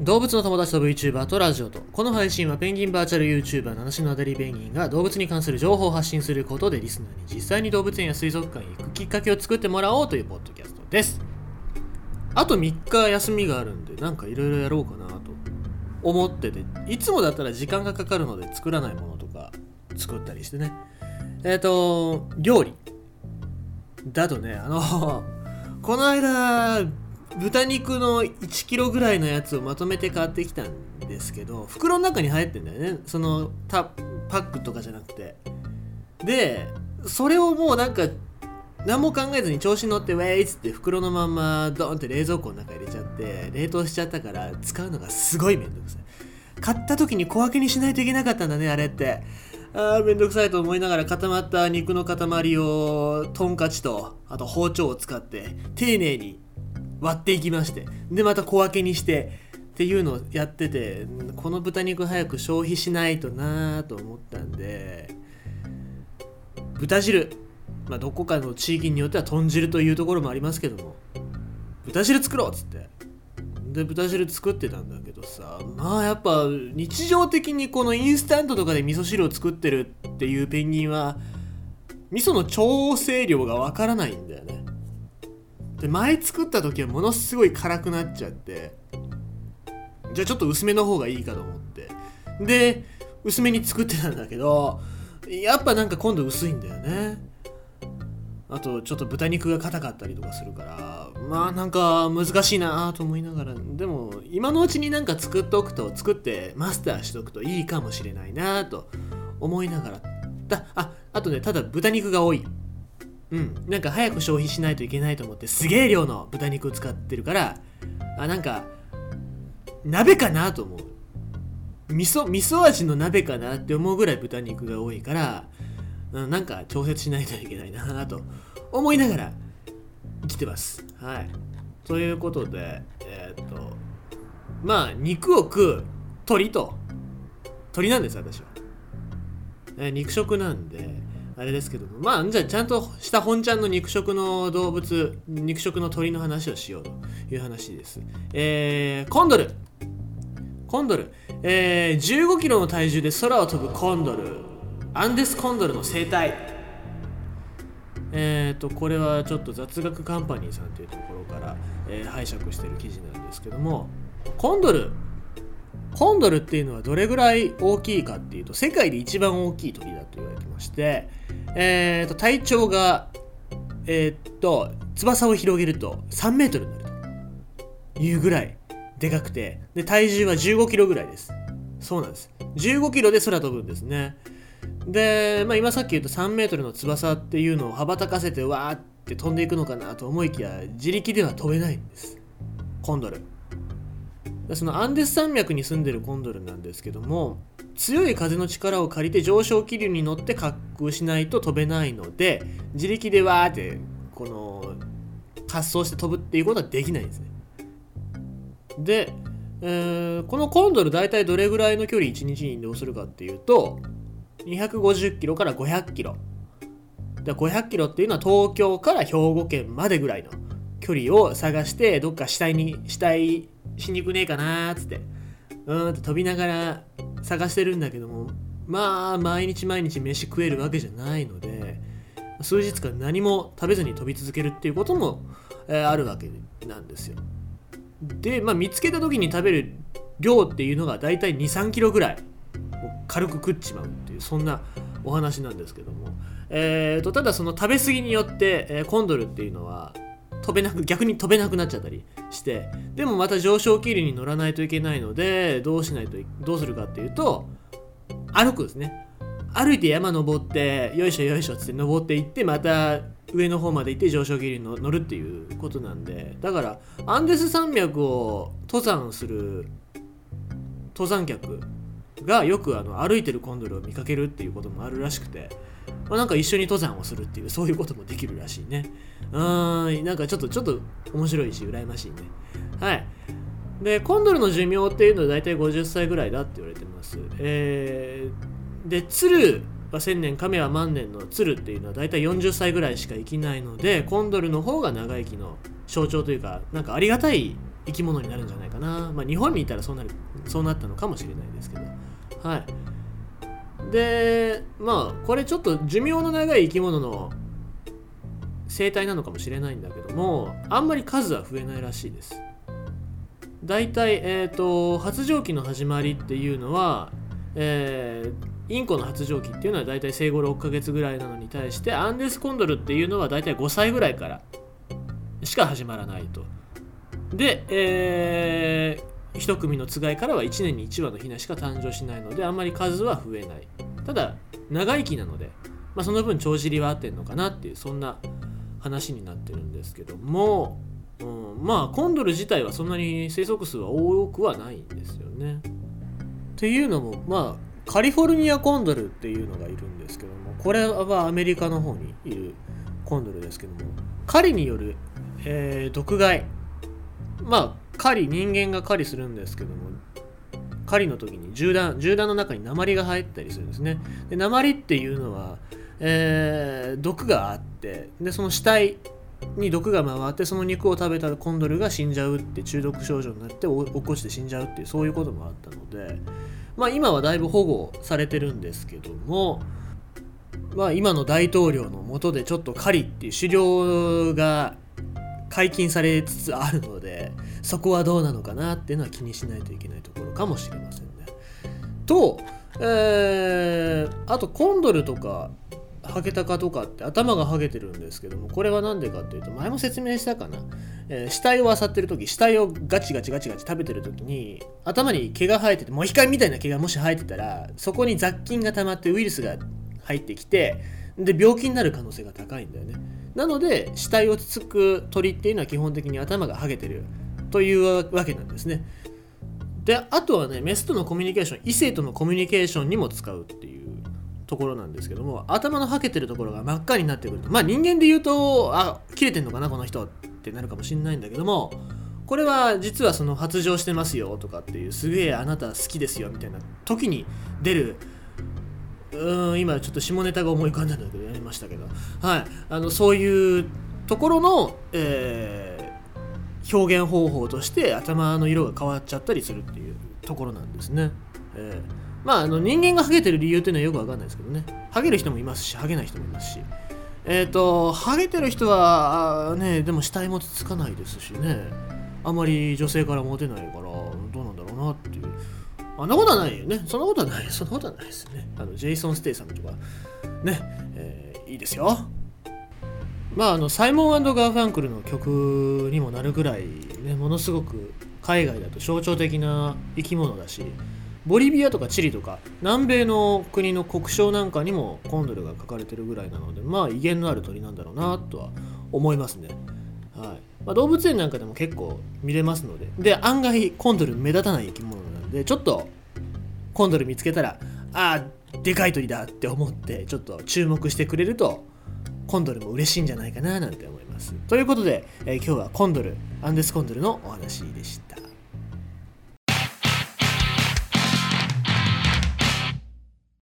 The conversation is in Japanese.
動物の友達と VTuber とラジオとこの配信はペンギンバーチャル YouTuber 七種のアデリペンギンが動物に関する情報を発信することでリスナーに実際に動物園や水族館へ行くきっかけを作ってもらおうというポッドキャストです。あと3日休みがあるんでなんかいろいろやろうかなと思ってていつもだったら時間がかかるので作らないものとか作ったりしてね。えっ、と料理。だとねあの この間豚肉の1キロぐらいのやつをまとめて買ってきたんですけど袋の中に入ってんだよね。そのパックとかじゃなくて。でそれをもうなんか何も考えずに調子に乗ってウェイっつって袋のまんまドンって冷蔵庫の中入れちゃって冷凍しちゃったから使うのがすごいめんどくさい。買った時に小分けにしないといけなかったんだねあれって。あーめんどくさいと思いながら固まった肉の塊をトンカチとあと包丁を使って丁寧に割っていきまして。でまた小分けにしてっていうのをやっててこの豚肉早く消費しないとなーと思ったんで豚汁。まあどこかの地域によっては豚汁というところもありますけども豚汁作ろうっつって。で豚汁作ってたんだけどさまあやっぱ日常的にこのインスタントとかで味噌汁を作ってるっていうペンギンは味噌の調整量がわからないんだよね。で前作った時はものすごい辛くなっちゃってじゃあちょっと薄めの方がいいかと思って。で薄めに作ってたんだけどやっぱなんか今度薄いんだよね。あとちょっと豚肉が硬かったりとかするからまあなんか難しいなと思いながらでも今のうちになんか作っておくと作ってマスターしとくといいかもしれないなと思いながら。だああとねただ豚肉が多い。うんなんか早く消費しないといけないと思ってすげえ量の豚肉を使ってるからあなんか鍋かなと思う味噌味噌味の鍋かなって思うぐらい豚肉が多いからうんなんか調節しないといけないなと思いながら生きてます。はい。ということで、えーっと、まあ、肉を食う鳥と、鳥なんです、私は。えー肉食なんで、あれですけども、まあ、じゃあ、ちゃんとした本ちゃんの肉食の動物、肉食の鳥の話をしようという話です。えー、コンドル。コンドル。えー、15キロの体重で空を飛ぶコンドル。アンデスコンドルの生態。えー、とこれはちょっと雑学カンパニーさんというところから、えー拝借してる記事なんですけどもコンドルコンドルっていうのはどれぐらい大きいかっていうと世界で一番大きい鳥だと言われてまして、えー、と体長がえーっと翼を広げると3メートルになるというぐらいでかくてで体重は15キロぐらいです。そうなんです。15キロで空飛ぶんですね。で、まあ、今さっき言った3メートルの翼っていうのを羽ばたかせてわーって飛んでいくのかなと思いきや自力では飛べないんです。コンドル。そのアンデス山脈に住んでるコンドルなんですけども強い風の力を借りて上昇気流に乗って滑空しないと飛べないので自力でわーってこの滑走して飛ぶっていうことはできないんですね。で、えーこのコンドル大体どれぐらいの距離1日に移動するかっていうと250キロから500キロ。で500キロっていうのは東京から兵庫県までぐらいの距離を探してどっか死体に死体しにくねえかなーっつって。うーんって飛びながら探してるんだけどもまあ毎日毎日飯食えるわけじゃないので数日間何も食べずに飛び続けるっていうことも、えーあるわけなんですよ。で、まあ、見つけた時に食べる量っていうのが大体2 3キロぐらい軽く食っちまうっていうそんなお話なんですけども、えー、とただその食べ過ぎによって、えーコンドルっていうのは飛べなく逆に飛べなくなっちゃったりしてでもまた上昇気流に乗らないといけないのでどうしないとどうするかっていうと歩くですね。歩いて山登ってよいしょよいしょっつって登っていってまた上の方まで行って上昇気流に乗乗るっていうことなんで。だからアンデス山脈を登山する登山客がよくあの歩いてるコンドルを見かけるっていうこともあるらしくて、まあ、なんか一緒に登山をするっていうそういうこともできるらしいね。うーんなんかちょっとちょっと面白いし羨ましいね。はい。でコンドルの寿命っていうのは大体50歳ぐらいだって言われてます。えー、で鶴は千年亀は万年の鶴っていうのは大体40歳ぐらいしか生きないのでコンドルの方が長生きの象徴というかなんかありがたい生き物になるんじゃないかな、まあ、日本にいたらそうなるそうなったのかもしれないですけど。はい。でまあこれちょっと寿命の長い生き物の生態なのかもしれないんだけどもあんまり数は増えないらしいです。大体、えーと、発情期の始まりっていうのは、えー、インコの発情期っていうのは大体生後6ヶ月ぐらいなのに対してアンデスコンドルっていうのは大体5歳ぐらいからしか始まらないと。で、えー、1組のつがいからは1年に1羽のヒナしか誕生しないのであんまり数は増えない。ただ長生きなので、まあ、その分帳尻は合ってんのかなっていうそんな話になってるんですけどもうん、まあコンドル自体はそんなに生息数は多くはないんですよね。っていうのもまあカリフォルニアコンドルっていうのがいるんですけどもこれはアメリカの方にいるコンドルですけども狩りによる、えー、毒害まあ狩り人間が狩りするんですけども狩りの時に銃弾銃弾の中に鉛が入ったりするんですねで鉛っていうのは、えー、毒があってでその死体に毒が回ってその肉を食べたらコンドルが死んじゃうって中毒症状になって起こして死んじゃうっていうそういうこともあったのでまあ今はだいぶ保護されてるんですけどもまあ今の大統領のもとでちょっと狩りっていう狩猟が解禁されつつあるのでそこはどうなのかなっていうのは気にしないといけないところかもしれませんね。と、えー、あとコンドルとかハゲタカとかって頭がハゲてるんですけどもこれは何でかっていうと前も説明したかな、えー、死体を漁ってる時死体をガチガチガチガチ食べてる時に頭に毛が生えててモヒカンみたいな毛がもし生えてたらそこに雑菌が溜まってウイルスが入ってきてで病気になる可能性が高いんだよね。なので死体をつつく鳥っていうのは基本的に頭がハゲてるというわけなんですね。であとはねメスとのコミュニケーション異性とのコミュニケーションにも使うっていうところなんですけども頭のはけてるところが真っ赤になってくると。まあ人間で言うとあ切れてんのかなこの人ってなるかもしんないんだけどもこれは実はその発情してますよとかっていうすげえあなた好きですよみたいな時に出るうん今ちょっと下ネタが思い浮かんだんだけどやりましたけど。はい。あのそういうところの、えー、表現方法として頭の色が変わっちゃったりするっていうところなんですね。えー。まあ、あの人間がハゲてる理由っていうのはよくわかんないですけどね。ハゲる人もいますし、ハゲない人もいますし。えっ、ー、と、ハゲてる人は、ね、でも死体もつかないですしね。あまり女性からモテないから、どうなんだろうなっていう。あんなことはないよね。そんなことはない。そんなことはないですね。あの、ジェイソン・ステイサムとか、ね、えー、いいですよ。まあ、あの、サイモンガーファンクルの曲にもなるぐらい、ね、ものすごく海外だと象徴的な生き物だし、ボリビアとかチリとか南米の国の国章なんかにもコンドルが書かれてるぐらいなのでまあ威厳のある鳥なんだろうなとは思いますね。はいまあ、動物園なんかでも結構見れますのでで案外コンドル目立たない生き物なんでちょっとコンドル見つけたらああでかい鳥だって思ってちょっと注目してくれるとコンドルも嬉しいんじゃないかななんて思います。ということで、えー、今日はコンドルアンデスコンドルのお話でした。